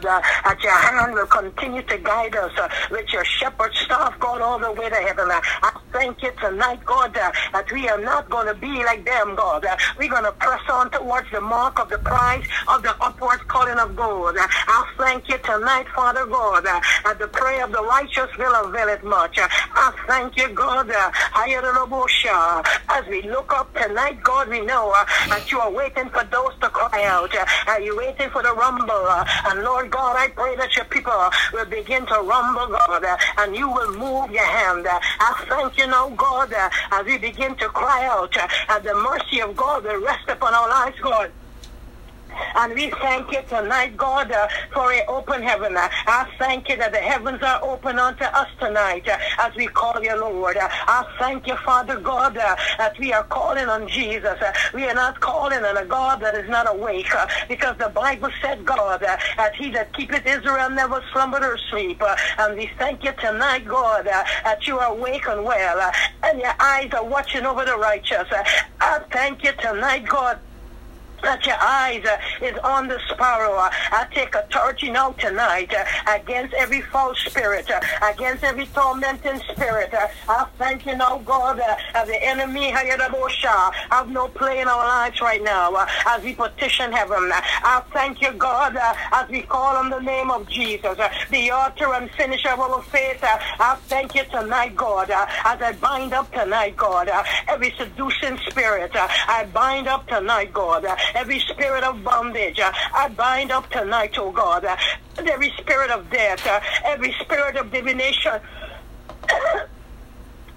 God, uh, that your hand will continue to guide us uh, with your shepherd staff, God, all the way to heaven. Uh, thank you tonight, God, uh, that we are not going to be like them, God. Uh, we're going to press on towards the mark of the prize of the upward calling of God. Uh, I thank you tonight, Father God, uh, that the prayer of the righteous will avail it much. Uh, I thank you, God, uh, as we look up tonight, God, we know uh, that you are waiting for those to cry out. Uh, are you waiting for the rumble? Uh, and Lord God, I pray that your people will begin to rumble, God, uh, and you will move your hand. Uh, I thank you now, God, uh, as we begin to cry out, uh, the mercy of God will rest upon our lives, God. And we thank you tonight, God, uh, for an open heaven. Uh, I thank you that the heavens are open unto us tonight uh, as we call you, Lord. Uh, I thank you, Father God, uh, that we are calling on Jesus. Uh, we are not calling on a God that is not awake because the Bible said, God, that he that keepeth Israel never slumbered or sleep. And we thank you tonight, God, that you are awake and well and your eyes are watching over the righteous. I thank you tonight, God that your eyes uh, is on the sparrow. Uh, I take authority now tonight uh, against every false spirit, uh, against every tormenting spirit. Uh, I thank you now, God, as the enemy have no play in our lives right now as we petition heaven. I thank you, God, as we call on the name of Jesus, the author and finisher of our faith. I thank you tonight, God, as I bind up tonight, God, every seducing spirit. I bind up tonight, God, every spirit of bondage. Uh, I bind up tonight, oh God, every spirit of death, uh, every spirit of divination.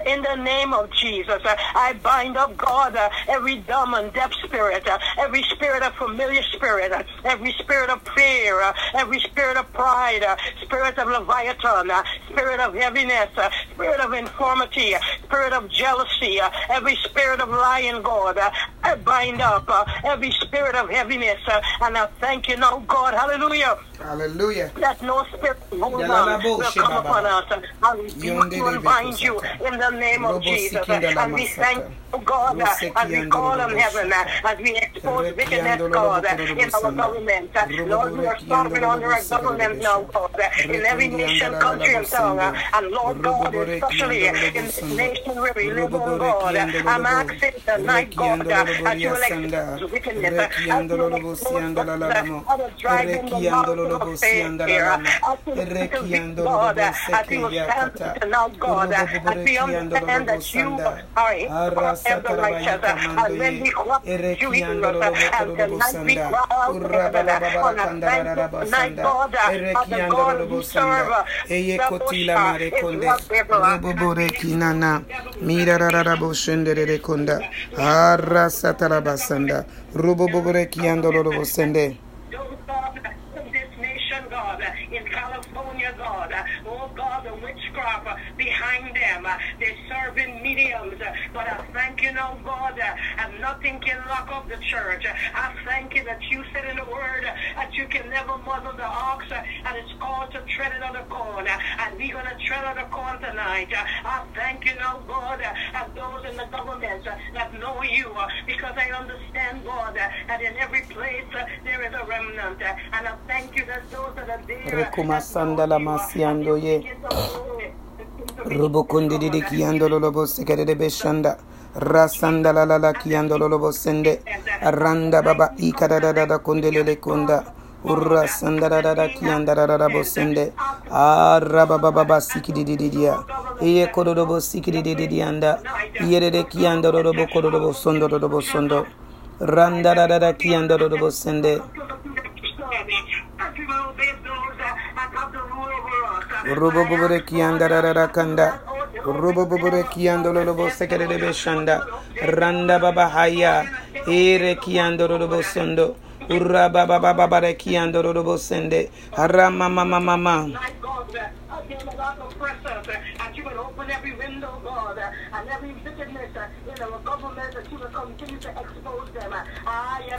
In the name of Jesus. Uh, I bind up, God, uh, every dumb and deaf spirit, uh, every spirit of familiar spirit, uh, every spirit of fear, uh, every spirit of pride, uh, spirit of Leviathan, uh, spirit of heaviness, uh, spirit of infirmity, uh, spirit of jealousy, uh, every spirit of lying, God. Uh, I bind up uh, every spirit of heaviness, uh, and I thank you now, God. Hallelujah. Hallelujah. That no spirit of will come upon us. uh, And we bind you in the name of Jesus. uh, And we thank you, God, uh, as we call on heaven, uh, as we expose wickedness, God, uh, in our government. uh, Lord, we are serving under our government now, God, uh, in every nation, country, and tongue. uh, And Lord God, especially in this nation where we live, oh God, uh, I'm asking tonight, God, uh, that you will expose wickedness, uh, as you will expose uh, other driving the mouth of faith here. uh, as you will God, uh, as we will stand now, God, uh, as we understand that you are ever righteous, and when we cross you in us, and tonight we cry out to heaven, on a thankful night, God, of the God we serve, uh, Eye the kotila Busha mare is konde. whatever, uh, Robobore kinana. Mira rara boshendere konda. Arra satara basanda. Robobore kiando robo sende. those God in this nation, God, in California, God, oh God, the witchcraft behind them, they're serving mediums. But I thank you now, God, and nothing can lock up the church. I thank you that you said in the word that you can never muzzle the ox, and it's called to tread it on the corn. And we're going to tread on the corn tonight. I thank you now, God, and those in the government that know you, because I understand, God, that in every place there is a remnant. And I thank you that those that are Rekuma sandala masiando ye. begin to grow, begin to be Robo kundi didi kiando lobo sekere beshanda. Rasanda la la la kiando lobo sende. Randa baba ikada da da da kundelele kunda. Urra sanda da da da kianda da da da bosende. Araba ah, baba baba sikidi didi dia. Iye kododo bo sikidi didi dianda. Iye de de kiando lobo kododo sondo lobo sondo. Randa da da da kiando lobo sende. Robo bobore kianda da da da kanda. Robo bobore kiando lobo sekere de beshanda. Randa baba haya. Ere kiando lobo sondo. Urra baba baba bare kiando lobo sende. Rama mama mama. Night God, uh, again, without oppressors, uh, and that you will open every window, God, uh, and every wickedness uh, in our government, that you will continue to expose them. uh.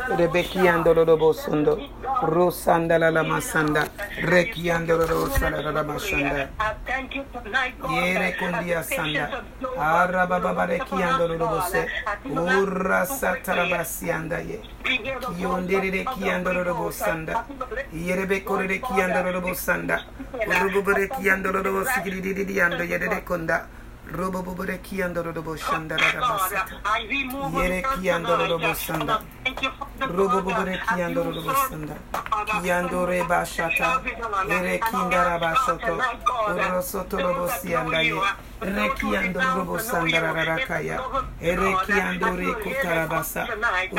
Rebekiando Robo Sondo, Rosanda la Masanda, Rekiando Robo Sala la Masanda. Thank you tonight, God. Yere kundia sanda. of Job, Araba baba rekiando God, robo se. I feel Urra that- satarabasianda ye. We hear the Kiondere voice of- of the kiando Holy robo Ghost, uh, sanda. I feel the- Yerebe korere kiando robo sanda. Urubu bere kiando sigiri di di ando yere konda. Yerekiyandarobosanda. Roboburekiyandarobosanda. Yandore başata. Yerekindara başoto. Orosoto robosiyandaye. Rekiyandarobosandararakaya. Erekiyandore kutarabasa.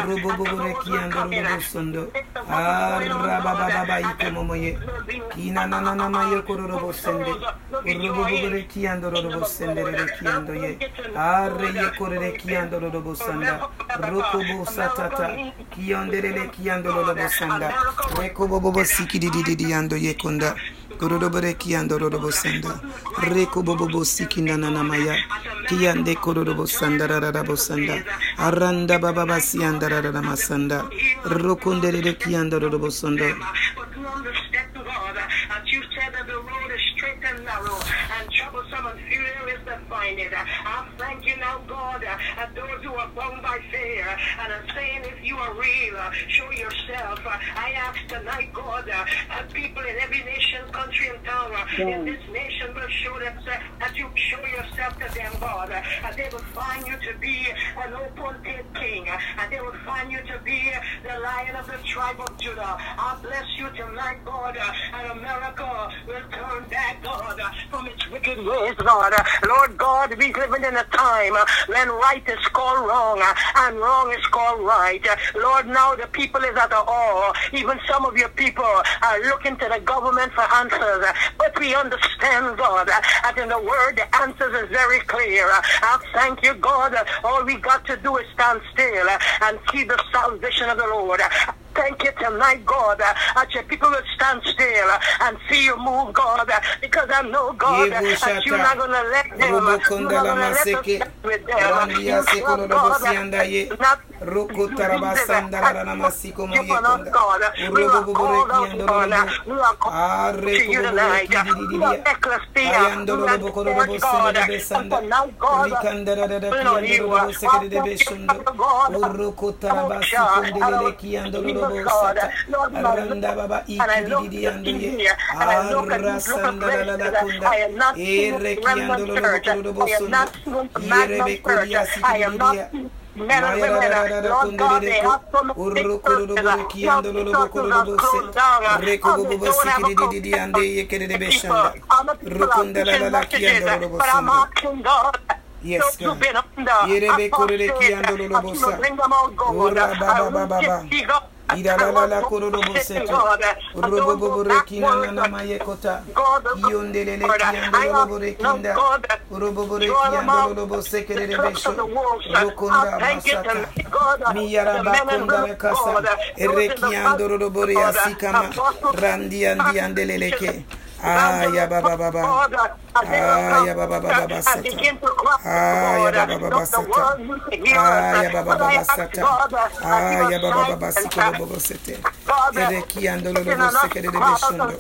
Roboburekiyandarobosundo. Arabababa ikomomoye. Kinanananamaye kororobosende. Roboburekiyandarobosende. Kiando ye. Arre ye korere kiando robo sanda. Rokobo satata. Kiondere le kiando robo sanda. Rekobo bobo sikidi di di di ando ye konda. Kororobore kiando robo sanda. Rekobo bobo sikina na na maya. Kiande kororobo sanda rarabo sanda. Aranda baba basi anda rarama masanda. Rokondere le kiando robo sanda. But we understand, God, as you said that the road is straight and narrow, and troublesome and few areas that find it. I thank you now, God, uh, that those who are bound by fear and are saying, if you are real, uh, show yourself. Uh, I ask tonight, God, that people in every nation, country, and town in this nation will show themselves, that you show yourself to them, God, and they will find you to be an open king, and they will find you to be the lion of the tribe of Judah. I bless you tonight, God, and America will turn God. Lord God, we living in a time when right is called wrong and wrong is called right. Lord, now the people is at all. Even some of your people are looking to the government for answers. But we understand, God, that in the word the answers is very clear. I thank you, God. All we got to do is stand still and see the salvation of the Lord. Thank you tonight, God, that your people will stand still and see you move, God, because I know, God, that you're not going to let them. You're not going to let stand with them. You robo God, ye. not Roko tarabasanda la la masiko mo ye Keep on us, konda. God. We are Urobo bobore kiando. We are called ah, Arre to you kubo bobore kidi di di are ya. ecclesia. Ayando We are robo koro robo church, God. sende de And besanda. tonight, God, Rikanda da da da lean on kiando robo sekere de I thank you, beshondo. God. Uroko tarabasi Oh, God. kondelele kiando Jesus, robo God. Lord, I Aranda look- baba and I iki look di di ando in ye. here, and I look at Arra these little sanda la la la places. I am not seeing Ere remnant church. I am not seeing the magnum church. I am not men and women. Lord God, they have so many big churches. Now churches are closed down. How don't have a people. Other people are preaching messages. But I'm asking God. Yes, God. who've been under Yerebe apostate, korere kiando that you sa. will bring them out, God. Ora ba ba ba ba ba. I will get Ira la la la kororobo seto. Robo bobo rekina na na maye kota. Yondelele kiando lolobo rekinda. Robo bobo rekiando lolobo sekere de besho. Rokonda basata. Miyara bakunda rekasa. Erekiando lolobo reasikama. Randi andi andeleleke. Aya baba baba. Aya baba baba sata. Aya baba baba sata. Aya baba baba sata. Aya baba baba sikolo bobo sete. Ere kiando lo lobo sekere de beshondo.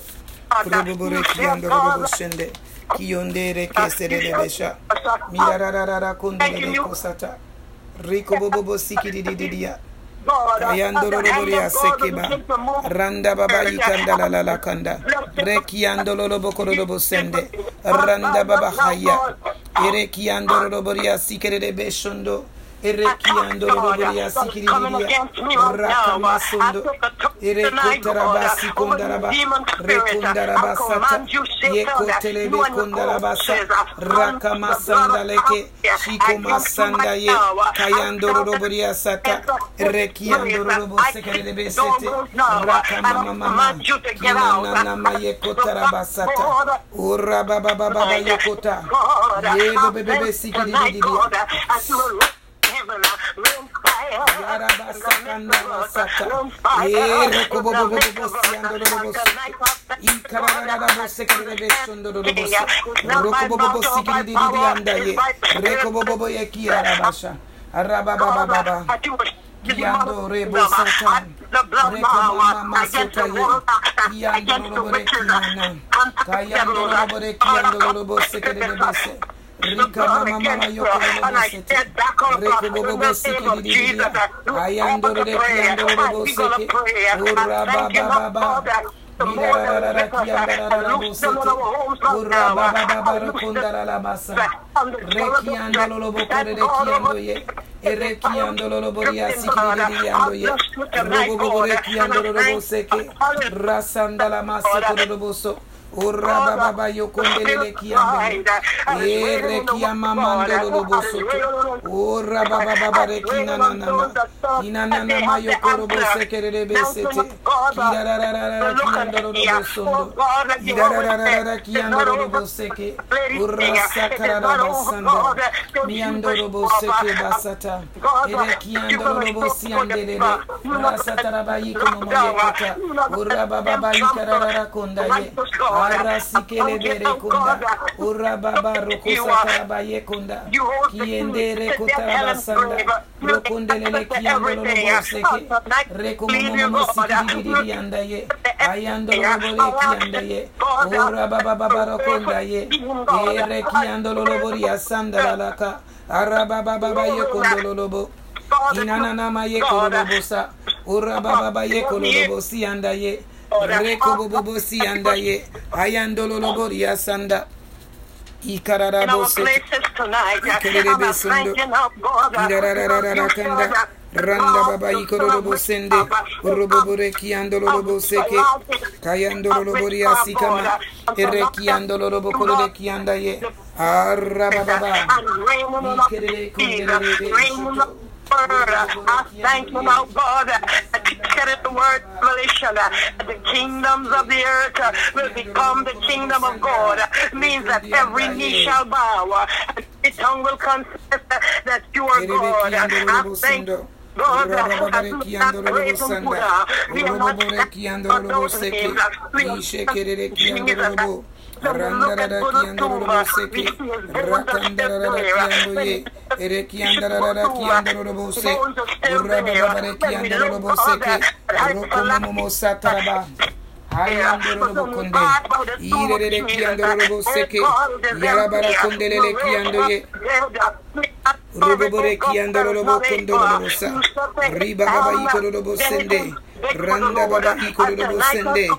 Robo bore kiando lo lobo shende. Kionde re kesere de besha. Mirararara kundele de kosata. Rico bobo bo sikiri di di dia. Ayando roboria sekeba. Randa baba yikanda la la la kanda. Rekiando lobo korobo sende. Randa baba haya. Erekiando roboria sikere de beshondo. Erekiando roboria sikiri dia. Rakama sondo. Erekotarabasi kondaraba. Rekondaraba sata. Yekotele be kondaraba sa. Rakama sandaleke. Shiko masanda ye. Kayando roboria sata. Rekiando robo sekere de besete. Rakama mama. Kinana nama yekotaraba sata. Ora baba baba yekota. Ye bebe bebe Kiando rebo. Riando ye. Robo bobo rekiando lobo seke. Rasanda la masa lobo so. Ora baba ba yo kondele kiando. Ere kiama mando lobo soto. Ora baba baba rekina na na ma. Ina na na ma yo korobo sekere besete. Kirararara kiando lobo sondo. Kirararara kiando lobo seke. Ora sakara basanda. Miando lobo seke basata. Ere kiando lobo siandele. Rasata rabayi kono mo yekata. Ora baba ba yikararara konda ye. Arasikele bere kunda. Ura baba roko sakaraba ye kunda. Kiendere kotara sanda. Rokondelele kiando lo boseke. Reko momo momo sikiri diri anda ye. Ayando lo bole kianda ye. Ura baba baba rokonda ye. Ere kiando lo bori asanda la laka. Araba baba baba ye kondo lo lobo. Inana nama ye kondo bosa. Ura baba baba ye kondo Ah, ah, bosi ah, anda ye. Reko bobo si anda ye. Ayando lobo ria sanda. Ikarara in our places tonight. I'm besondo. thanking God. Uh, Randa oh, baba ikoro lobo sende. Urobo bore seke. Kayando lobo. Ere kiando kolore kianda ye. Arra baba. And rain on the Ikerere seas, kundelere rain on the word. Uh, I thank you, my God, uh, that you said the word Revelation, that the kingdoms of the earth will become the kingdom of God. Means that every knee shall bow, and every tongue will confess that you are God. I thank. God, as we not praise Him, Buddha, we are not those names. We are thankful, Jesus. Randarara kiandoro seke, rakandarara Hayandoro konde, irere kiandoro seke, yarabara kondelele kiando ye, Robobore kiandoro lobo kondoro rosa. Riba baba ikoro lobo sende. Randa baba ikoro lobo sende.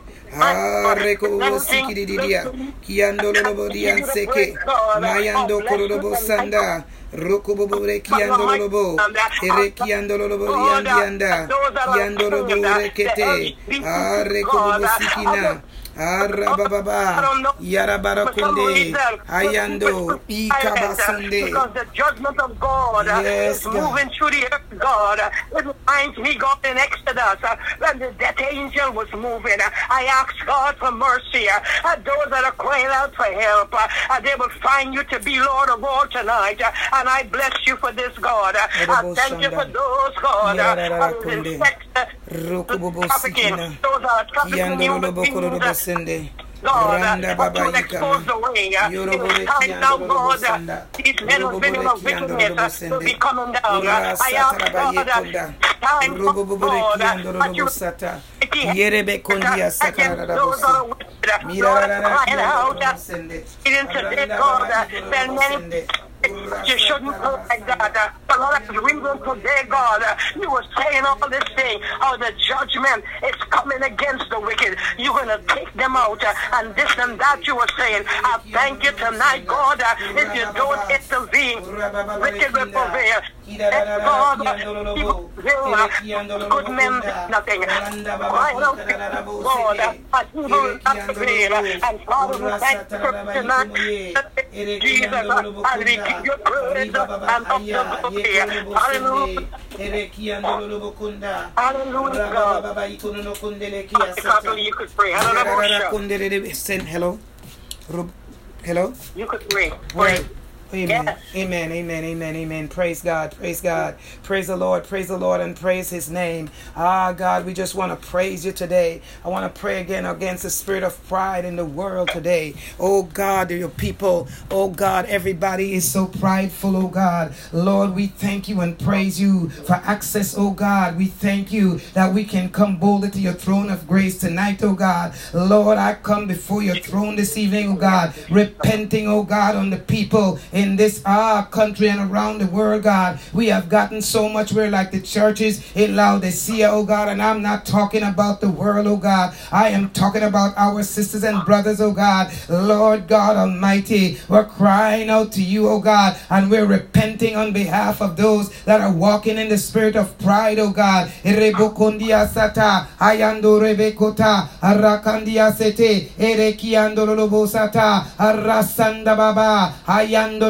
Arre kobo sikiri didia. Kiandolo lobo dian seke. Mayando koro lobo sanda. Roko bobore kiandolo lobo. Ere kiandolo lobo dian dianda. Kiandolo lobo rekete. Arre kobo sikina. Arababa, Yarabara Kunde, Ayando, Ikabasande. Because the judgment of God uh, Yes, is God. moving through the earth, God. Uh, It reminds me, God, in Exodus, uh, when the death angel was moving, uh, I asked God for mercy. uh, uh, those that are crying out for help, uh, uh, they will find you to be Lord of all tonight. uh, and I bless you for this, God. Uh, I thank you for those, God. Uh, Yarara Kunde. sex, Rokobobo. Sikina. Those are trafficking Kiandolo human beings, korobo uh, Randa baba to expose the way. It is time now, rekiandolo lobo God, sanda. these men Robo of wickedness lobo will sende. be coming down. I ask sataraba God, yekonda. it's time, Robo God, that you lobo sata. Yerebe kondia against sakarara are bosi. wicked. uh, Mira Lord, la la kiandolo uh, lobo today, God, baba ikoro there are lobo many sende. Ura you shouldn't go like that. But Lord, as we go today, God, you were saying all this thing, how the judgment is coming against the wicked. You're going to take them out, and this and that you were saying. I thank you tonight, God, if you don't intervene, wicked will prevail. God uh, will, good men nothing. Out to God, but evil will not prevail. And Father, thank you tonight. Jesus, and we give you praise and of the glory. Hallelujah. Hallelujah, God. I can't believe you could pray. Hallelujah. Hello. Hello. You could pray. Right. Amen. Yes. Amen. Amen. Amen. Amen. Praise God. Praise God. Praise the Lord. Praise the Lord and praise his name. Ah, God, we just want to praise you today. I want to pray again against the spirit of pride in the world today. Oh, God, your people. Oh, God, everybody is so prideful, oh, God. Lord, we thank you and praise you for access, oh, God. We thank you that we can come boldly to your throne of grace tonight, oh, God. Lord, I come before your throne this evening, oh, God, repenting, oh, God, on the people in this our country and around the world, God. We have gotten so much. We're like the churches in Laodicea, oh God. And I'm not talking about the world, oh God. I am talking about our sisters and brothers, oh God. Lord God Almighty, we're crying out to you, oh God. And we're repenting on behalf of those that are walking in the spirit of pride, oh God. sete, erekiando lobosata, baba, ayando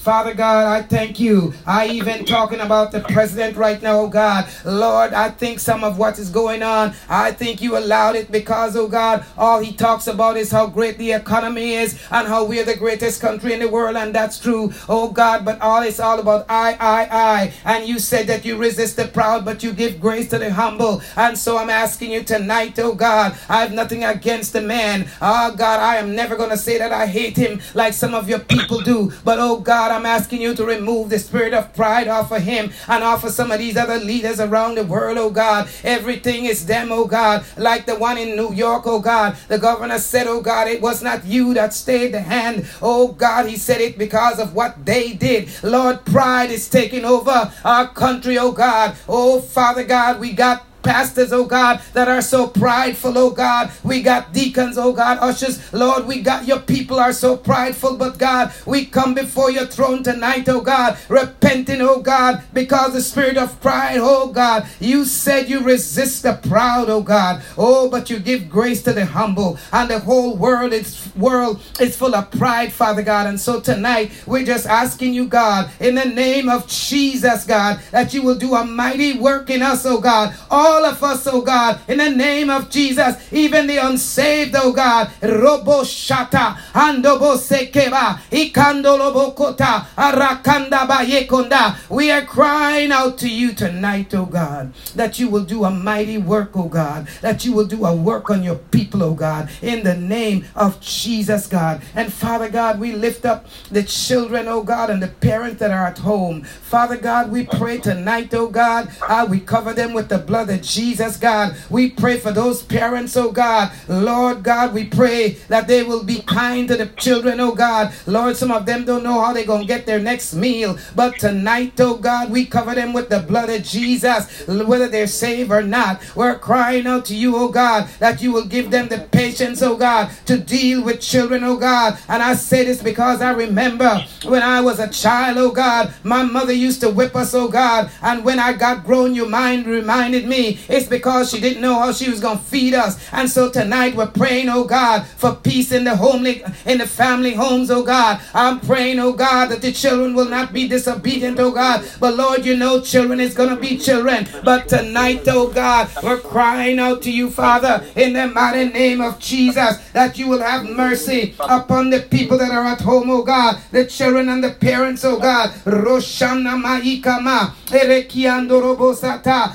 Father God, I thank you. I even talking about the president right now, oh God. Lord, I think some of what is going on, I think you allowed it because, oh God, all he talks about is how great the economy is and how we're the greatest country in the world, and that's true, oh God. But all it's all about I, I, I. And you said that you resist the proud, but you give grace to the humble. And so I'm asking you tonight, oh God, I have nothing against the man. Oh God, I am never to say that I hate him like some of your people do. But oh God, I'm asking you to remove the spirit of pride off of him and off of some of these other leaders around the world, oh God. Everything is them, oh God. Like the one in New York, oh God. The governor said, oh God, it was not you that stayed the hand. Oh God, he said it because of what they did. Lord, pride is taking over our country, oh God. Oh Father God, we got pastors, oh God, that are so prideful, oh God. We got deacons, oh God, ushers. Lord, we got your people are so prideful, but God, we come before your throne tonight, oh God, repenting, oh God, because the spirit of pride, oh God, you said you resist the proud, oh God. Oh, but you give grace to the humble, and the whole world is world is full of pride, Father God. And so tonight, we're just asking you, God, in the name of Jesus, God, that you will do a mighty work in us, oh God. All all of us, oh God, in the name of Jesus, even the unsaved, oh God. Robo shata, andobo sekeba, ikandolo bokota, arakanda bayekonda. We are crying out to you tonight, oh God, that you will do a mighty work, oh God, that you will do a work on your people, oh God, in the name of Jesus, God. And Father God, we lift up the children, oh God, and the parents that are at home. Father God, we pray tonight, oh God, uh, we cover them with the blood of Jesus, God. We pray for those parents, oh God. Lord God, we pray that they will be kind to the children, oh God. Lord, some of them don't know how they're going to get their next meal. But tonight, oh God, we cover them with the blood of Jesus, whether they're saved or not. We're crying out to you, oh God, that you will give them the patience, oh God, to deal with children, oh God. And I say this because I remember when I was a child, oh God, my mother used to whip us, oh God. And when I got grown, your mind reminded me it's because she didn't know how she was going to feed us. And so tonight we're praying, oh God, for peace in the homely, in the family homes, oh God. I'm praying, oh God, that the children will not be disobedient, oh God. But Lord, you know children is going to be children. But tonight, oh God, we're crying out to you, Father, in the mighty name of Jesus, that you will have mercy upon the people that are at home, oh God, the children and the parents, oh God. Roshana Maikama, Erekiando Robosata,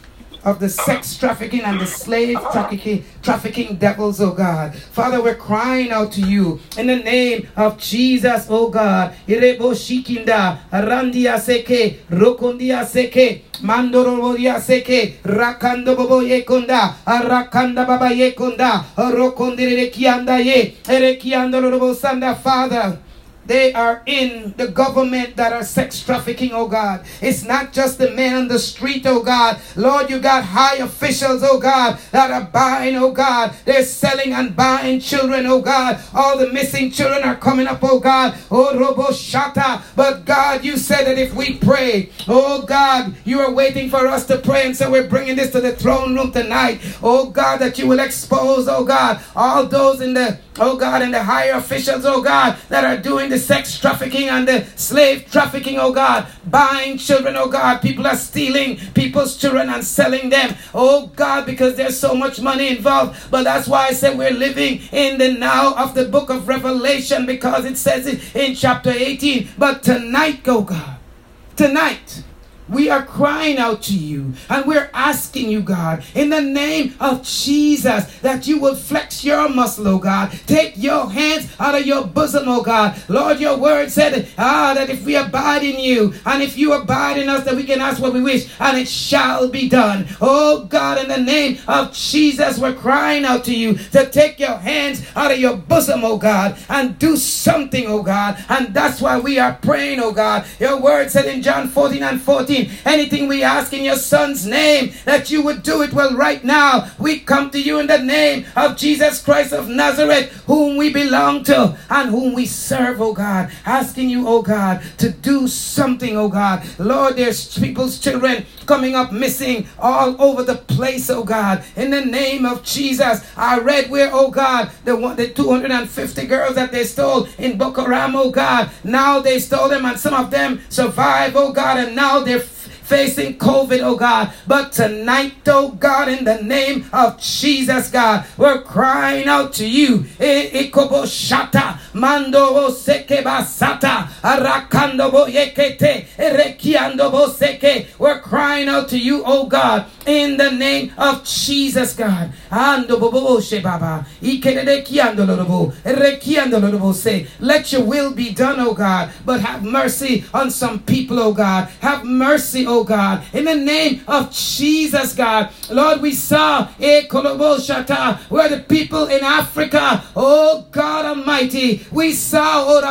of the sex trafficking and the slave trafficking, trafficking devils, oh God. Father, we're crying out to you in the name of Jesus, oh God. Irebo shikinda, randia seke, rokondia seke, mandorobodia seke, rakando bobo yekonda, arakanda baba yekonda, rokondire kianda ye, erekiando robo sanda, Father. They are in the government that are sex trafficking, oh God. It's not just the men on the street, oh God. Lord, you got high officials, oh God, that are buying, oh God. They're selling and buying children, oh God. All the missing children are coming up, oh God. Oh, Robo Shata. But God, you said that if we pray, oh God, you are waiting for us to pray. And so we're bringing this to the throne room tonight. Oh God, that you will expose, oh God, all those in the oh God, and the higher officials, oh God, that are doing the sex trafficking and the slave trafficking, oh God, buying children, oh God. People are stealing people's children and selling them, oh God, because there's so much money involved. But that's why I said we're living in the now of the book of Revelation because it says it in chapter 18. But tonight, oh God, tonight, we are crying out to you and we're asking you, God, in the name of Jesus, that you will flex your muscle, oh God. Take your hands out of your bosom, oh God. Lord, your word said, ah, that if we abide in you and if you abide in us, that we can ask what we wish and it shall be done. Oh God, in the name of Jesus, we're crying out to you to take your hands out of your bosom, oh God, and do something, oh God. And that's why we are praying, oh God. Your word said in John 14 and 14, Anything we ask in your son's name, that you would do it. Well, right now, we come to you in the name of Jesus Christ of Nazareth, whom we belong to and whom we serve, oh God. Asking you, oh God, to do something, oh God. Lord, there's people's children coming up missing all over the place, oh God. In the name of Jesus, I read where, oh God, the one, the 250 girls that they stole in Boko Haram, oh God. Now they stole them, and some of them survive, oh God, and now they're facing COVID, oh God. But tonight, oh God, in the name of Jesus, God, we're crying out to you. Seke basata, arakando bo yekete, rekiando bo seke. We're crying out to you, oh God, in the name of Jesus, God. Ando bobo she baba, ikede kiando lobo, rekiando lobo say, let your will be done, oh God. But have mercy on some people, oh God. Have mercy, oh God. In the name of Jesus, God. Lord, we saw eh, where the people in Africa, oh God Almighty, we saw oh,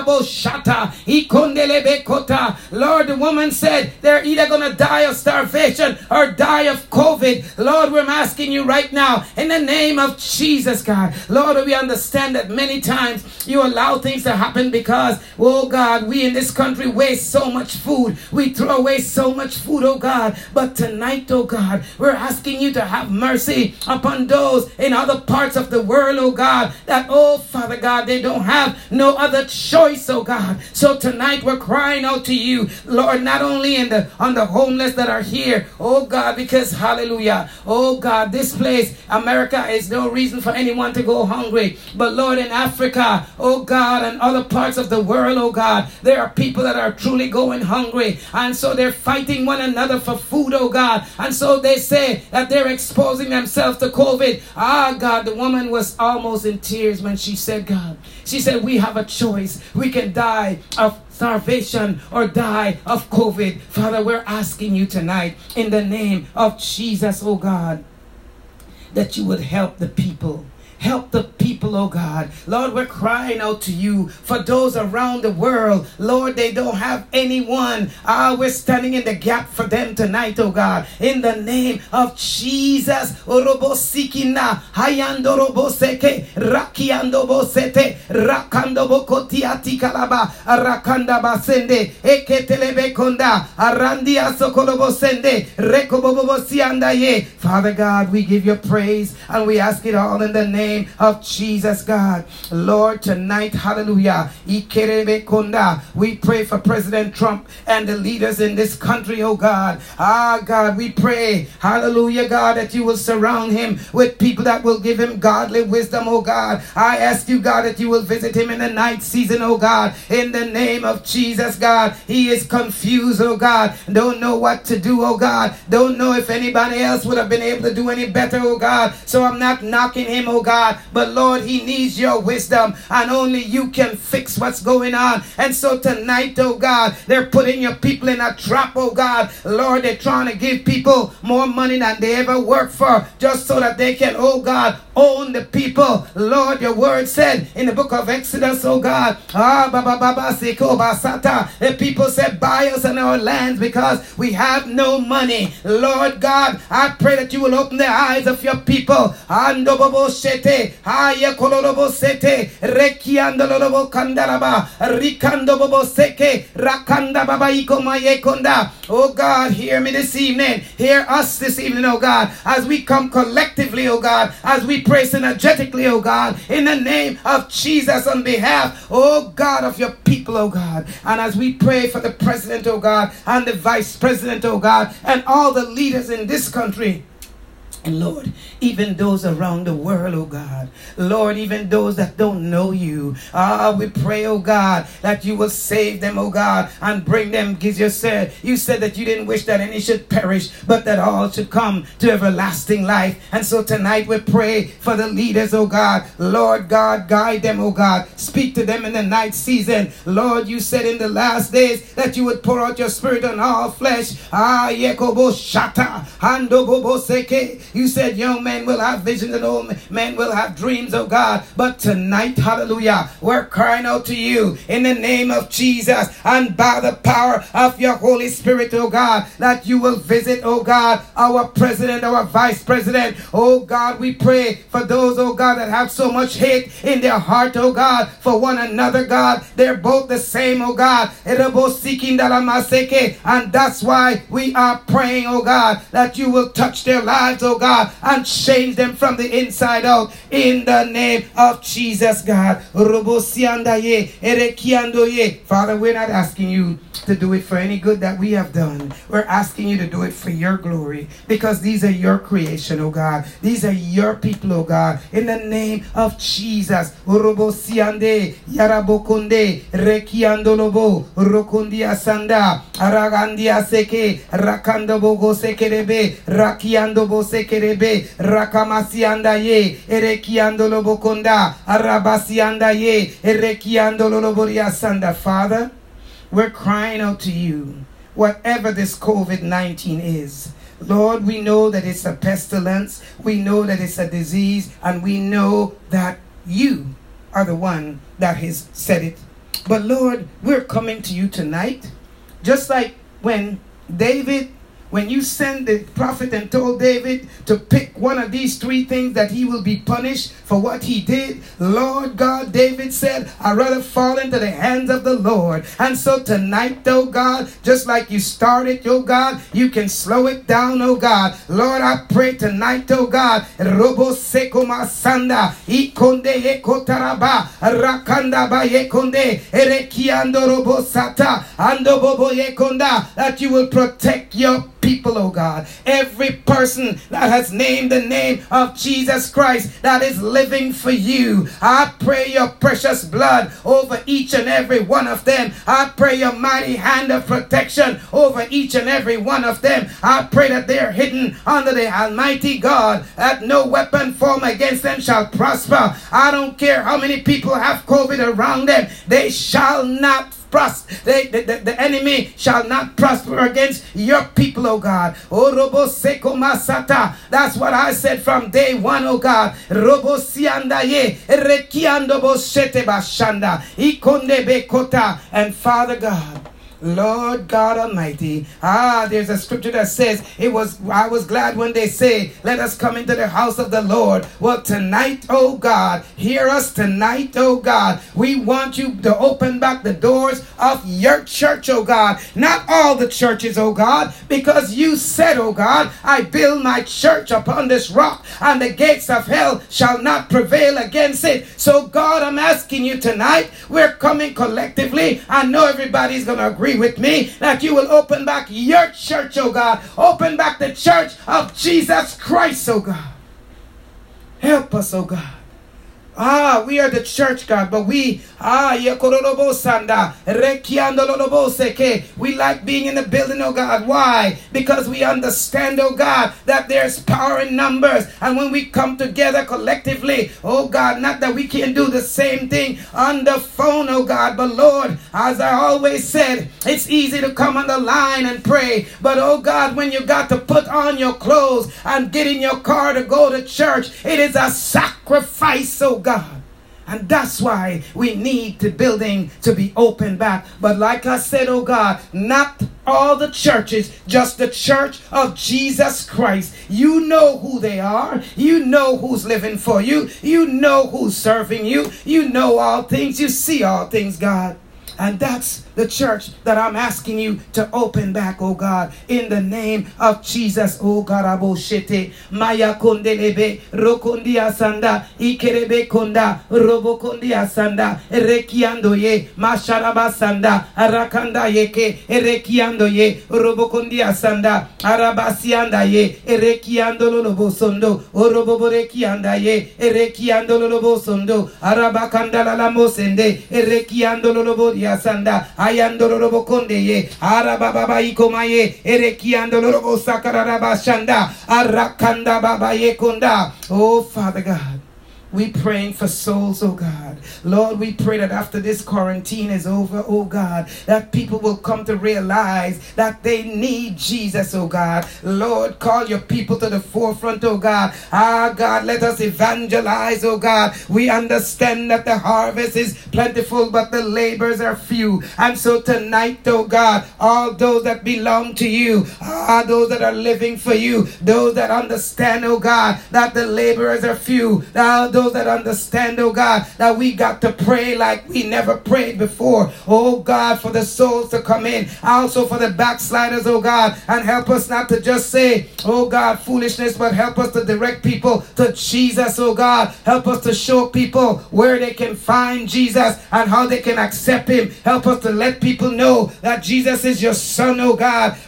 Lord, the woman said they're either going to die of starvation or die of COVID. Lord, we're asking you right now, in the name of Jesus, God. Lord, we understand that many times you allow things to happen because, oh God, we in this country waste so much food. We throw away so much food food, oh God. But tonight, oh God, we're asking you to have mercy upon those in other parts of the world, oh God, that, oh Father God, they don't have no other choice, oh God. So tonight we're crying out to you, Lord, not only in the on the homeless that are here, oh God, because hallelujah, oh God, this place, America, is no reason for anyone to go hungry. But Lord, in Africa, oh God, and other parts of the world, oh God, there are people that are truly going hungry. And so they're fighting one another for food, oh God. And so they say that they're exposing themselves to COVID. Ah, God, the woman was almost in tears when she said, God, she said, we have a choice. We can die of starvation or die of COVID. Father, we're asking you tonight in the name of Jesus, oh God, that you would help the people Help the people, oh God. Lord, we're crying out to you for those around the world. Lord, they don't have anyone. Ah, we're standing in the gap for them tonight, oh God. In the name of Jesus. Hayando rakando rakanda basende, konda, ye. Father God, we give you praise and we ask it all in the name name of Jesus, God. Lord, tonight, hallelujah. We pray for President Trump and the leaders in this country, oh God. Ah, God, we pray, hallelujah, God, that you will surround him with people that will give him godly wisdom, oh God. I ask you, God, that you will visit him in the night season, oh God, in the name of Jesus, God. He is confused, oh God, don't know what to do, oh God, don't know if anybody else would have been able to do any better, oh God. So I'm not knocking him, oh God. God. But Lord, he needs your wisdom, and only you can fix what's going on. And so tonight, oh God, they're putting your people in a trap, oh God. Lord, they're trying to give people more money than they ever worked for, just so that they can, oh God, own the people. Lord, your word said in the book of Exodus, oh God, ah, baba, baba, siko, basata, the people said, buy us and our lands because we have no money. Lord God, I pray that you will open the eyes of your people. Ando kololobo sete, rekiando kandaraba, rikando bobo seke, rakanda baba iko mayekonda. Oh God, hear me this evening. Hear us this evening, oh God, as we come collectively, oh God, as we pray synergetically, oh God, in the name of Jesus on behalf, oh God, of your people, oh God. And as we pray for the president, oh God, and the vice president, oh God, and all the leaders in this country. And Lord, even those around the world, oh God. Lord, even those that don't know you. Ah, we pray, oh God, that you will save them, oh God, and bring them, because you said, you said that you didn't wish that any should perish, but that all should come to everlasting life. And so tonight we pray for the leaders, oh God. Lord God, guide them, oh God. Speak to them in the night season. Lord, you said in the last days that you would pour out your spirit on all flesh. Ah, yekobo shata, hando bobo seke. You said young men will have visions and old men will have dreams, oh God. But tonight, hallelujah, we're crying out to you in the name of Jesus and by the power of your Holy Spirit, oh God, that you will visit, oh God, our president, our vice president. Oh God, we pray for those, oh God, that have so much hate in their heart, oh God, for one another, God. They're both the same, oh God. They're both seeking And that's why we are praying, oh God, that you will touch their lives, oh God, and change them from the inside out in the name of Jesus, God. Father, we're not asking you to do it for any good that we have done. We're asking you to do it for your glory because these are your creation, oh God. These are your people, oh God. In the name of Jesus. Bosekerebe, Rakamasianda Ye, Erekiandolo Bokonda, Arabasianda Ye, Erekiandolo Loboria Sanda. Father, we're crying out to you, whatever this COVID 19 is. Lord, we know that it's a pestilence, we know that it's a disease, and we know that you are the one that has said it. But Lord, we're coming to you tonight, just like when David when you sent the prophet and told David to pick one of these three things that he will be punished for what he did, Lord God, David said, I'd rather fall into the hands of the Lord. And so tonight, oh God, just like you started, oh God, you can slow it down, oh God. Lord, I pray tonight, oh God, Robo Seko Masanda, Ikonde Ekotaraba, Rakanda ba Yekonde, Erekiando Robo Sata, Ando Bobo Yekonda, that you will protect your people, oh God. Every person that has named the name of Jesus Christ that is living for you. I pray your precious blood over each and every one of them. I pray your mighty hand of protection over each and every one of them. I pray that they are hidden under the Almighty God, that no weapon formed against them shall prosper. I don't care how many people have COVID around them, they shall not prosper. They, the, the, the, enemy shall not prosper against your people, oh God. That's what I said from day one, oh God. Robo sianda ye, rekiando bo sete bashanda, ikonde bekota. And Father God, Lord God Almighty. Ah, there's a scripture that says, It was I was glad when they say, Let us come into the house of the Lord. Well, tonight, oh God, hear us tonight, oh God. We want you to open back the doors of your church, oh God. Not all the churches, oh God, because you said, oh God, I build my church upon this rock, and the gates of hell shall not prevail against it. So, God, I'm asking you tonight, we're coming collectively. I know everybody's gonna agree agree with me that you will open back your church, oh God. Open back the church of Jesus Christ, oh God. Help us, oh God. Ah, we are the church, God, but we, ah, we like being in the building, oh God. Why? Because we understand, oh God, that there's power in numbers. And when we come together collectively, oh God, not that we can do the same thing on the phone, oh God, but Lord, as I always said, it's easy to come on the line and pray. But oh God, when you got to put on your clothes and get in your car to go to church, it is a sacrifice, oh God. And that's why we need the building to be open back. But like I said, oh God, not all the churches, just the church of Jesus Christ. You know who they are. You know who's living for you. You know who's serving you. You know all things. You see all things, God. And that's the church that I'm asking you to open back, oh God, in the name of Jesus. Oh God, aboshete maya kondelebe rokondia sanda ikerebe konda robokondia sanda rekiando ye masharaba sanda arakanda yeke rekiando ye robokondia sanda arabasianda ye rekiando lolobo sondo oroboborekianda ye rekiando lolobo sondo arabakanda la mosende rekiando lolobo dia sanda ayandoro konde ye arababa ikomaye erekiandoro sakaraba shanda arakanda baba ye konda oh father god we praying for souls, oh God. Lord, we pray that after this quarantine is over, oh God, that people will come to realize that they need Jesus, oh God. Lord, call your people to the forefront, oh God. Ah, God, let us evangelize, oh God. We understand that the harvest is plentiful, but the labors are few. And so tonight, oh God, all those that belong to you, ah, those that are living for you, those that understand, oh God, that the laborers are few, ah, those that understand, oh God, that we got to pray like we never prayed before. Oh God, for the souls to come in. Also for the backsliders, oh God, and help us not to just say, oh God, foolishness, but help us to direct people to Jesus, oh God. Help us to show people where they can find Jesus and how they can accept him. Help us to let people know that Jesus is your son, oh God.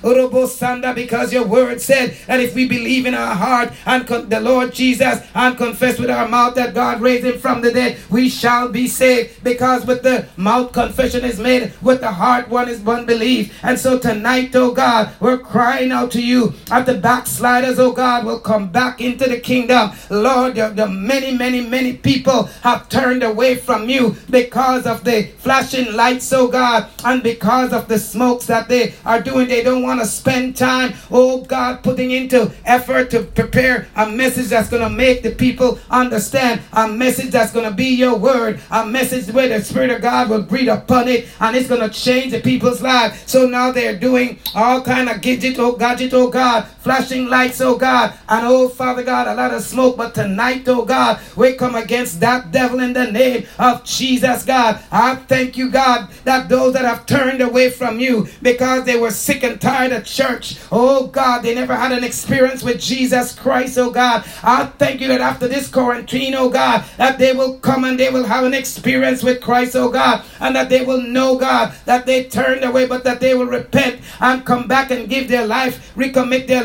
Because your word said that if we believe in our heart and the Lord Jesus and confess with our mouth God raised him from the dead, we shall be saved. Because with the mouth confession is made, with the heart one is one belief. And so tonight, oh God, we're crying out to you At the backsliders, oh God, will come back into the kingdom. Lord, the, the many, many, many people have turned away from you because of the flashing lights, oh God, and because of the smokes that they are doing. They don't want to spend time, oh God, putting into effort to prepare a message that's going to make the people understand a message that's going to be your word, a message where the Spirit of God will breathe upon it and it's going to change the people's lives. So now they're doing all kind of gadget, oh gadget, oh God, flashing lights, oh God, and oh Father God, a lot of smoke. But tonight, oh God, we come against that devil in the name of Jesus, God. I thank you, God, that those that have turned away from you because they were sick and tired of church, oh God, they never had an experience with Jesus Christ, oh God. I thank you that after this quarantine, oh God, that they will come and they will have an experience with Christ, oh God, and that they will know, God, that they turned away, but that they will repent and come back and give their life, recommit their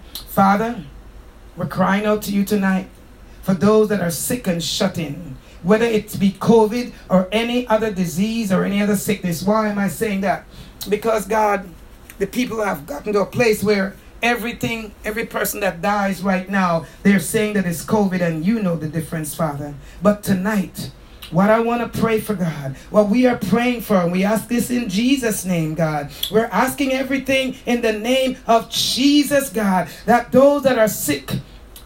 Father we're crying out to you tonight for those that are sick and shut in whether it be COVID or any other disease or any other sickness. Why am I saying that? Because God, the people have gotten to a place where everything, every person that dies right now, they're saying that it's COVID, and you know the difference, Father. But tonight, what I want to pray for God, what we are praying for, and we ask this in Jesus' name, God. We're asking everything in the name of Jesus, God, that those that are sick,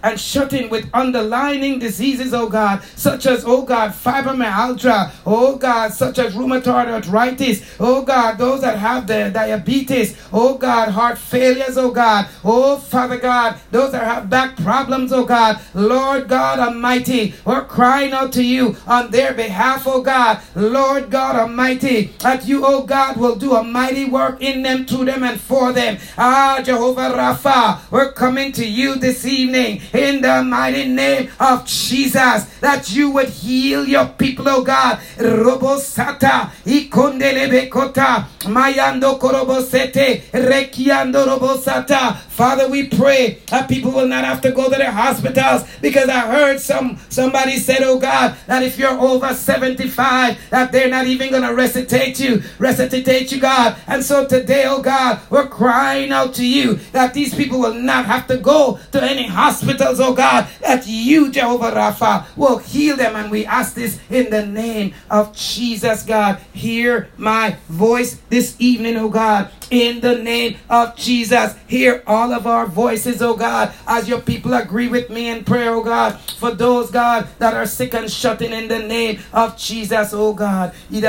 and shut in with underlying diseases, oh God, such as, oh God, fibromyalgia, oh God, such as rheumatoid arthritis, oh God, those that have the diabetes, oh God, heart failures, oh God, oh Father God, those that have back problems, oh God, Lord God Almighty, we're crying out to you on their behalf, oh God, Lord God Almighty, that you, oh God, will do a mighty work in them, to them, and for them. Ah, Jehovah Rapha, we're coming to you this evening in the mighty name of Jesus, that you would heal your people, oh God. Robosata, ikondelebekota, mayando korobosete, rekiando robosata. Father, we pray that people will not have to go to their hospitals because I heard some somebody said, oh God, that if you're over 75, that they're not even gonna resuscitate you, resuscitate you, God. And so today, oh God, we're crying out to you that these people will not have to go to any hospitals, oh God, that you, Jehovah Rapha, will heal them. And we ask this in the name of Jesus, God. Hear my voice this evening, oh God, in the name of Jesus. Hear all of our voices, oh God, as your people agree with me in prayer, oh God, for those, God, that are sick and shut in in the name of Jesus, oh God. Ye,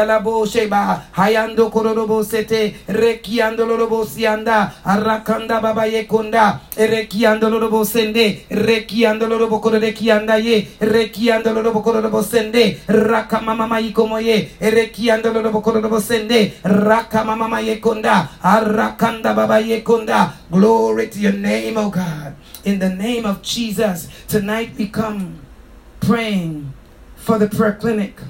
arakanda baba yekunda. Glory to your name, oh God. In the name of Jesus, tonight we come praying for the prayer clinic.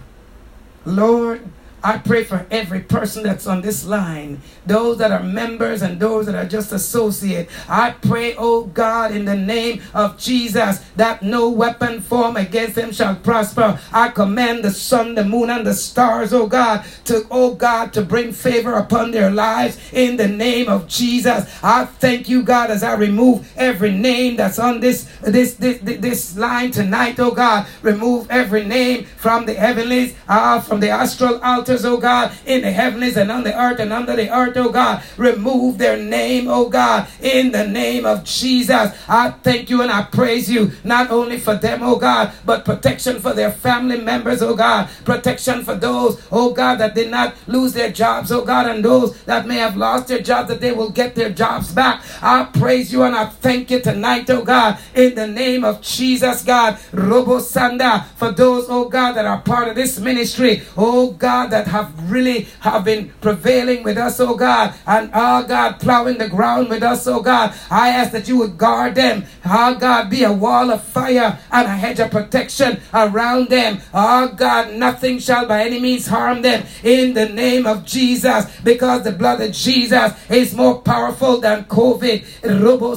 Lord, I pray for every person that's on this line, those that are members and those that are just associate. I pray, oh God, in the name of Jesus, that no weapon formed against them shall prosper. I command the sun, the moon, and the stars, oh God, to, oh God, to bring favor upon their lives in the name of Jesus. I thank you, God, as I remove every name that's on this this this, this line tonight, oh God. Remove every name from the heavenlies, ah, from the astral altars, oh God, in the heavenlies and on the earth and under the earth, oh God. Remove their name, oh God, in the name of Jesus. I thank you and I praise you, not only for them, oh God, but protection for their family members, oh God. Protection for those, oh God, that did not lose their jobs, oh God, and those that may have lost their jobs, that they will get their jobs back. I praise you and I thank you tonight, oh God, in the name of Jesus, God. Robo Sanda, for those, oh God, that are part of this ministry, oh God, that have really have been prevailing with us, oh God, and oh God, plowing the ground with us, oh God. I ask that you would guard them, oh God, be a wall of fire and a hedge of protection around them. Oh God, nothing shall by any means harm them in the name of Jesus, because the blood of Jesus is more powerful than COVID. Robo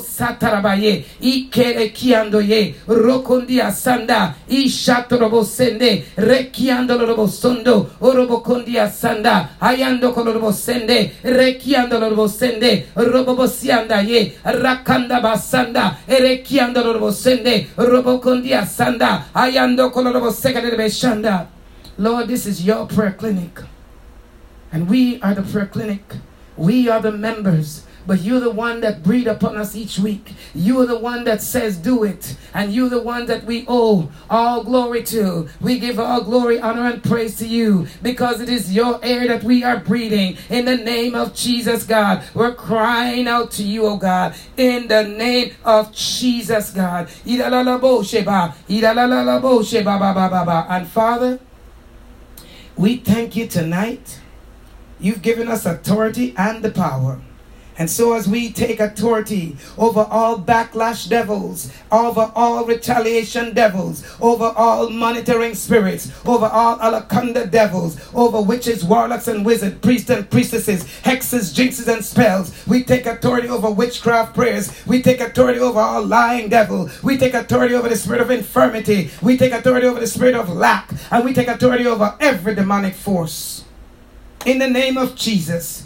rokondia sanda, ishatorobo sende, rekiando robo sondo, orobo kondia sanda, ayando sende, rekiando sende, robo sianda ye, rakanda basanda, erekiando robo sende, robo kondia sanda, ayando shanda. Lord, this is your prayer clinic. And we are the prayer clinic. We are the members. But you're the one that breathe upon us each week. You're the one that says, do it. And you're the one that we owe all glory to. We give all glory, honor, and praise to you because it is your air that we are breathing. In the name of Jesus, God, we're crying out to you, oh God. In the name of Jesus, God. And Father, we thank you tonight. You've given us authority and the power. And so, as we take authority over all backlash devils, over all retaliation devils, over all monitoring spirits, over all alakanda devils, over witches, warlocks, and wizards, priests and priestesses, hexes, jinxes, and spells, we take authority over witchcraft prayers. We take authority over all lying devil. We take authority over the spirit of infirmity. We take authority over the spirit of lack. And we take authority over every demonic force. In the name of Jesus.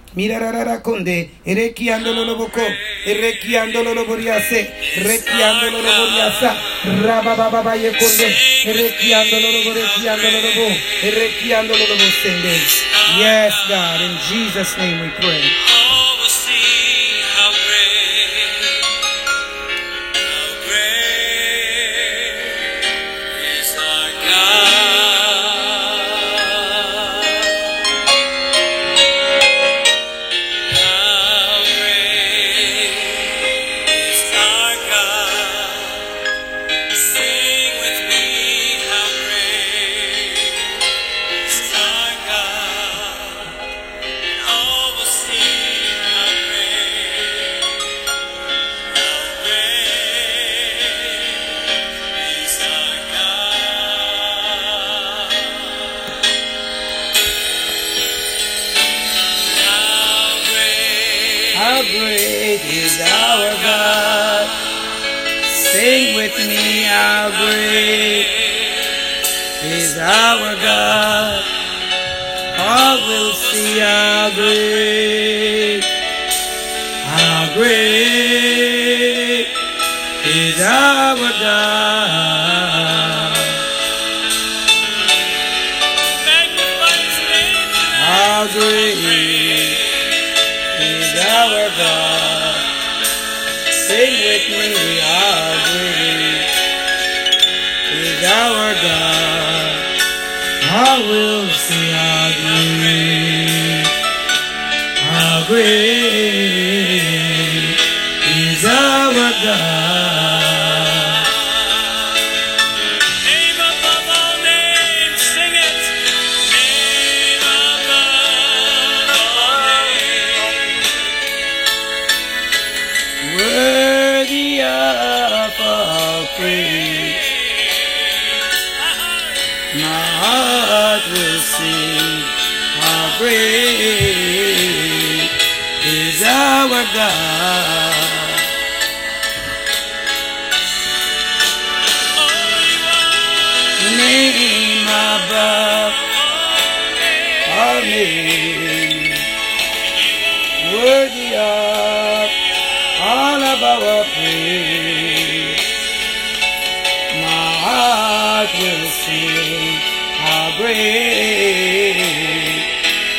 konde, erekiando lo loboko, erekiando lo loboriase, rekiando lo loboriasa, rabababa yekonde, erekiando lo loborekiando lo lobo, erekiando lo lobosende. Yes, God, in Jesus' name we pray. How great is our God? Sing with me, how great is our God? All will see how great, how great is our God. How heart will sing how great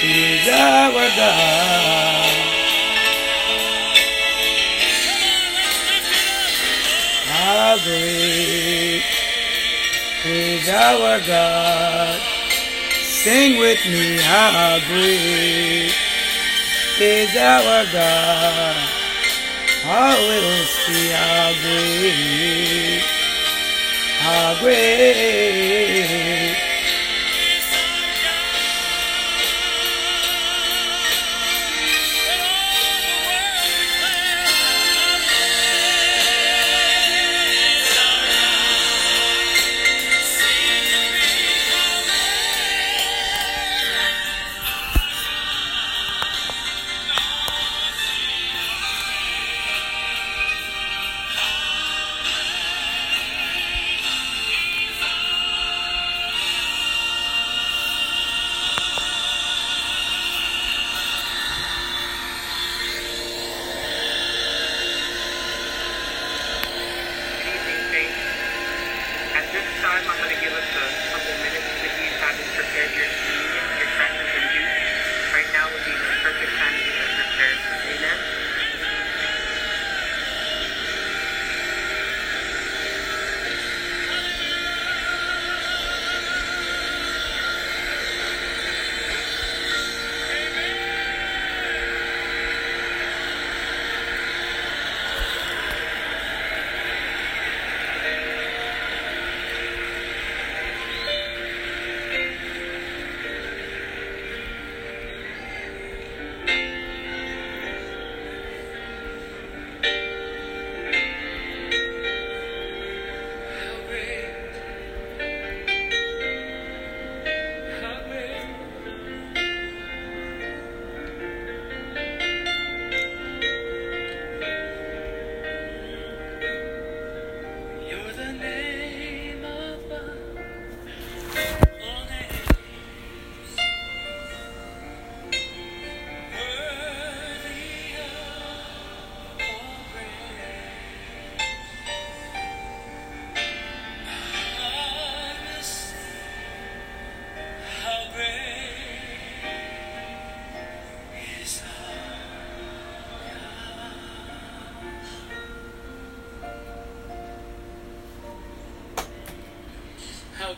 is our God. How great is our God. Sing with me, how great is our God. I will see how great, how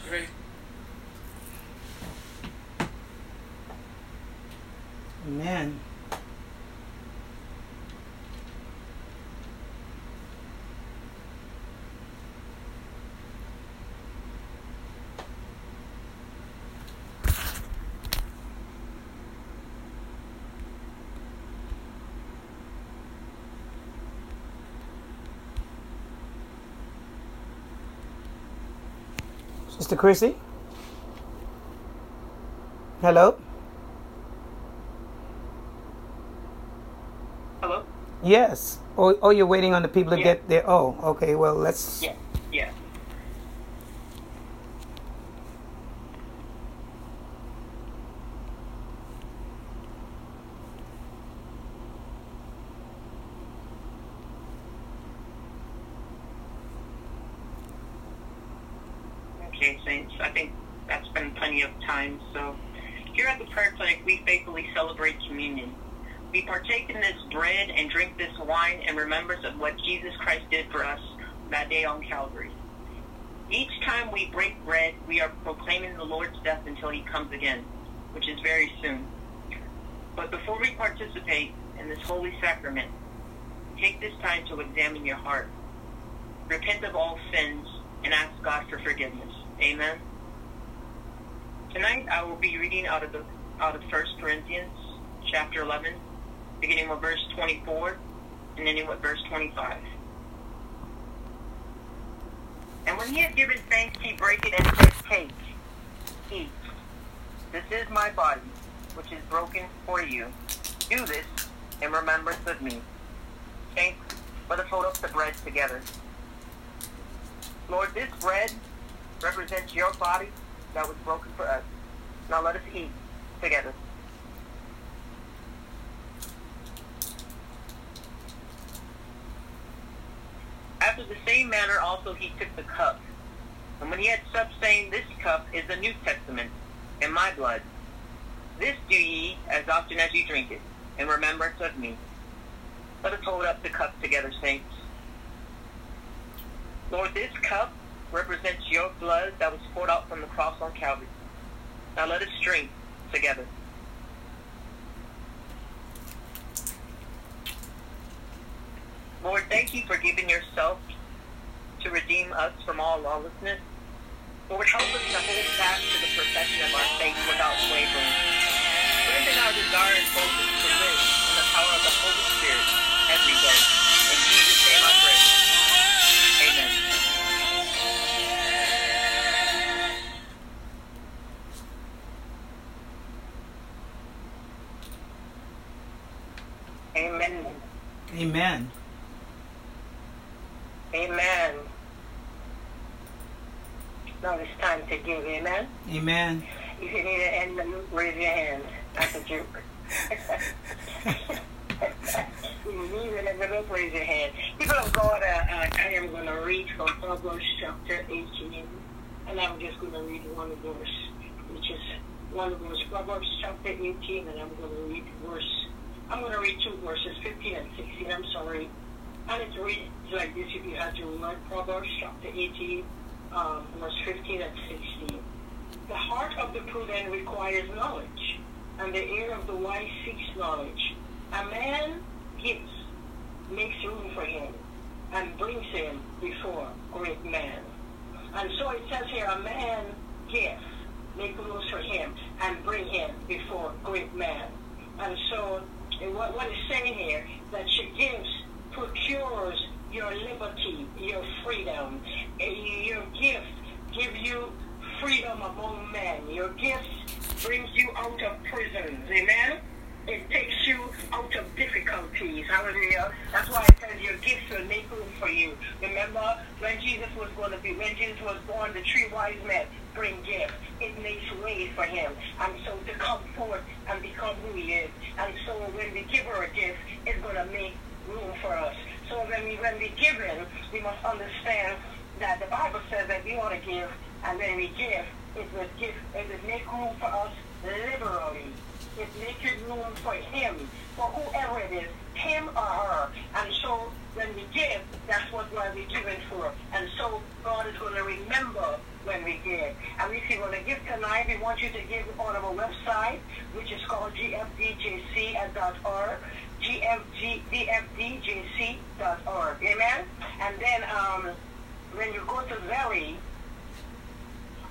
great. Sister Chrissy? Hello? Hello? Yes. Oh, oh, you're waiting on the people to Yeah. get there. Oh, okay. Well, let's. Yeah, yeah. Okay, Saints. I think that's been plenty of time. So, here at the prayer clinic, we faithfully celebrate communion. We partake in this bread and drink this wine in remembrance of what Jesus Christ did for us that day on Calvary. Each time we break bread, we are proclaiming the Lord's death until he comes again, which is very soon. But before we participate in this holy sacrament, take this time to examine your heart. Repent of all sins and ask God for forgiveness. Amen. Tonight I will be reading out of the out of 1 Corinthians chapter 11, beginning with verse 24 and ending with verse 25. And when he had given thanks, he brake it and said, Take, eat. This is my body, which is broken for you. Do this in remembrance of me. Saints, let us hold up the bread together. Lord, this bread represents your body that was broken for us. Now let us eat together. After the same manner also he took the cup. And when he had supped, saying, This cup is the New Testament in my blood. This do ye as often as ye drink it, in remembrance of me. Let us hold up the cup together, saints. Lord, this cup represents your blood that was poured out from the cross on Calvary. Now let us drink together. Lord, thank you for giving yourself redeem us from all lawlessness. Lord, help us to hold fast to the profession of our faith without wavering. Strengthen our desire and focus to live in the power of the Holy Spirit every day. In Jesus' name I pray. Amen. Amen. Amen. Amen. Now it's time to give, amen? If you need an end, raise your hand. That's a joke. you need an envelope, raise your hand. People of God, uh, uh, I am going to read from Proverbs chapter 18, and I'm just going to read one verse, which is one verse, Proverbs chapter 18, and I'm going to read verse, I'm going to read two verses, 15 and 16, I'm sorry. And it reads like this if you had to read Proverbs chapter 18, um, verse 15 and 16. Prudent requires knowledge, and the ear of the wise seeks knowledge. A man gives, makes room for him, and brings him before great men. And so it says here, a man gives, make room for him, and bring him before great men. And so eh, what, what it's saying here, that she gives procures your liberty, your freedom. Eh, Your gift give you freedom among men. Your gifts brings you out of prisons. Amen? It takes you out of difficulties. Hallelujah. That's why it says your gifts will make room for you. Remember when Jesus was going to be, when Jesus was born, the three wise men bring gifts. It makes way for him. And so to come forth and become who he is. And so when we give her a gift, it's going to make room for us. So when we when we give in, we must understand that the Bible says that we want to give, and when we give, it will give, it will make room for us liberally. It makes room for him, for whoever it is, him or her. And so when we give, that's what we're giving for. And so God is going to remember when we give. And if you want to give tonight, we want you to give on our website, which is called gfdjc.org, gfdjc.org. Amen? And then um, when you go to Zelle,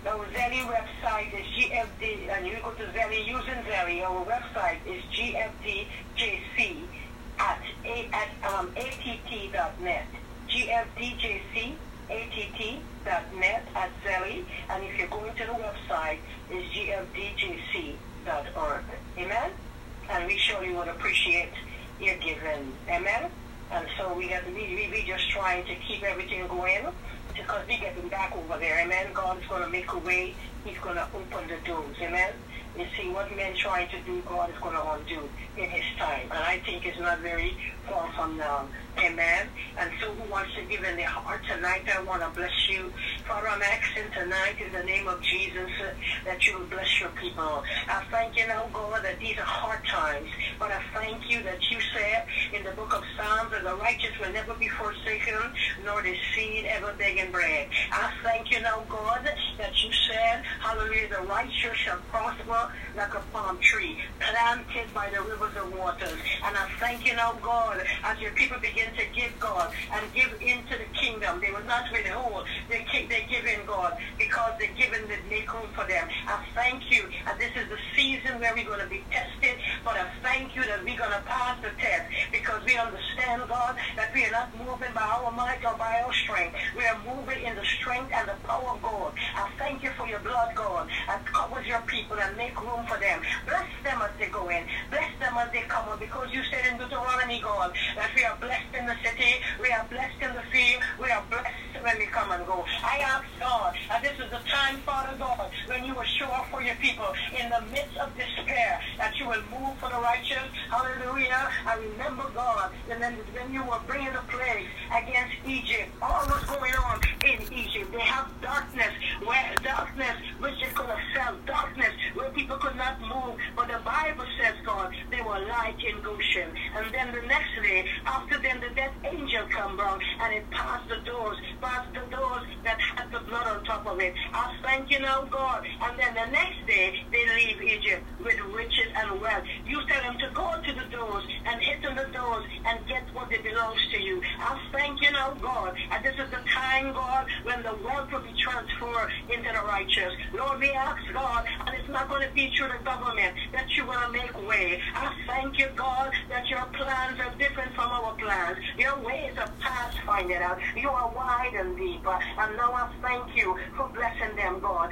the Zelle website is GFD, and you go to Zelle using Zelle, our website is GFDJC at, a, at um, att.net. GFDJC att.net at Zelle, and if you're going to the website, is gfdjc.org. Amen? And we surely would appreciate your giving. Amen? And so we got we, we, we just trying to keep everything going because we getting back over there. Amen? God is going to make a way. He's going to open the doors. Amen? You see, what men trying to do, God is going to undo in his time. And I think it's not very far from now. Amen. And so who wants to give in their heart tonight? I want to bless you. Father, I'm asking tonight in the name of Jesus that you will bless your people. I thank you now, God, that these are hard times. But I thank you that you said in the book of Psalms that the righteous will never be forsaken, nor the seed ever begging bread. I thank you now, God, that you said, hallelujah, the righteous shall prosper like a palm tree, planted by the rivers of waters. And I thank you now, God, as your people begin to give God and give into the kingdom. They will not withhold. They, they give in God because they give in the make room for them. I thank you. And this is the season where we're going to be tested. But I thank you that we're going to pass the test because we understand, God, that we are not moving by our might or by our strength. We are moving in the strength and the power of God. I thank you for your blood, God, and covers your people and make room for them. Bless them as they go in. Bless them as they come out because you said in Deuteronomy, God, that we are blessed in the city, we are blessed in the field, we are blessed when we come and go. I ask God, and this is the time, Father God, when you will show up for your people in the midst of despair, that you will move for the righteous. Hallelujah. I remember God, and then when you were bringing the plague against Egypt, all was going on in Egypt. They have darkness, where darkness which they could have felt, darkness where people could not move. But the Bible says, God, they were light in Goshen. And then the next day, after them, the death and it passed the doors, passed the doors that had the blood on top of it. I thank you now, God. And then the next day, they leave Egypt with riches and wealth. You tell them to go to the doors and hit on the doors and get what they belongs to you. I thank you now, God. And this is the time, God, when the wealth will be transferred into the righteous. Lord, we ask, God, and it's not going to be through the government that you're going to make way. I thank you, God, that your plans are different from our plans. Your ways are past finding out. You are wide and deep. And now I thank you blessing them, God.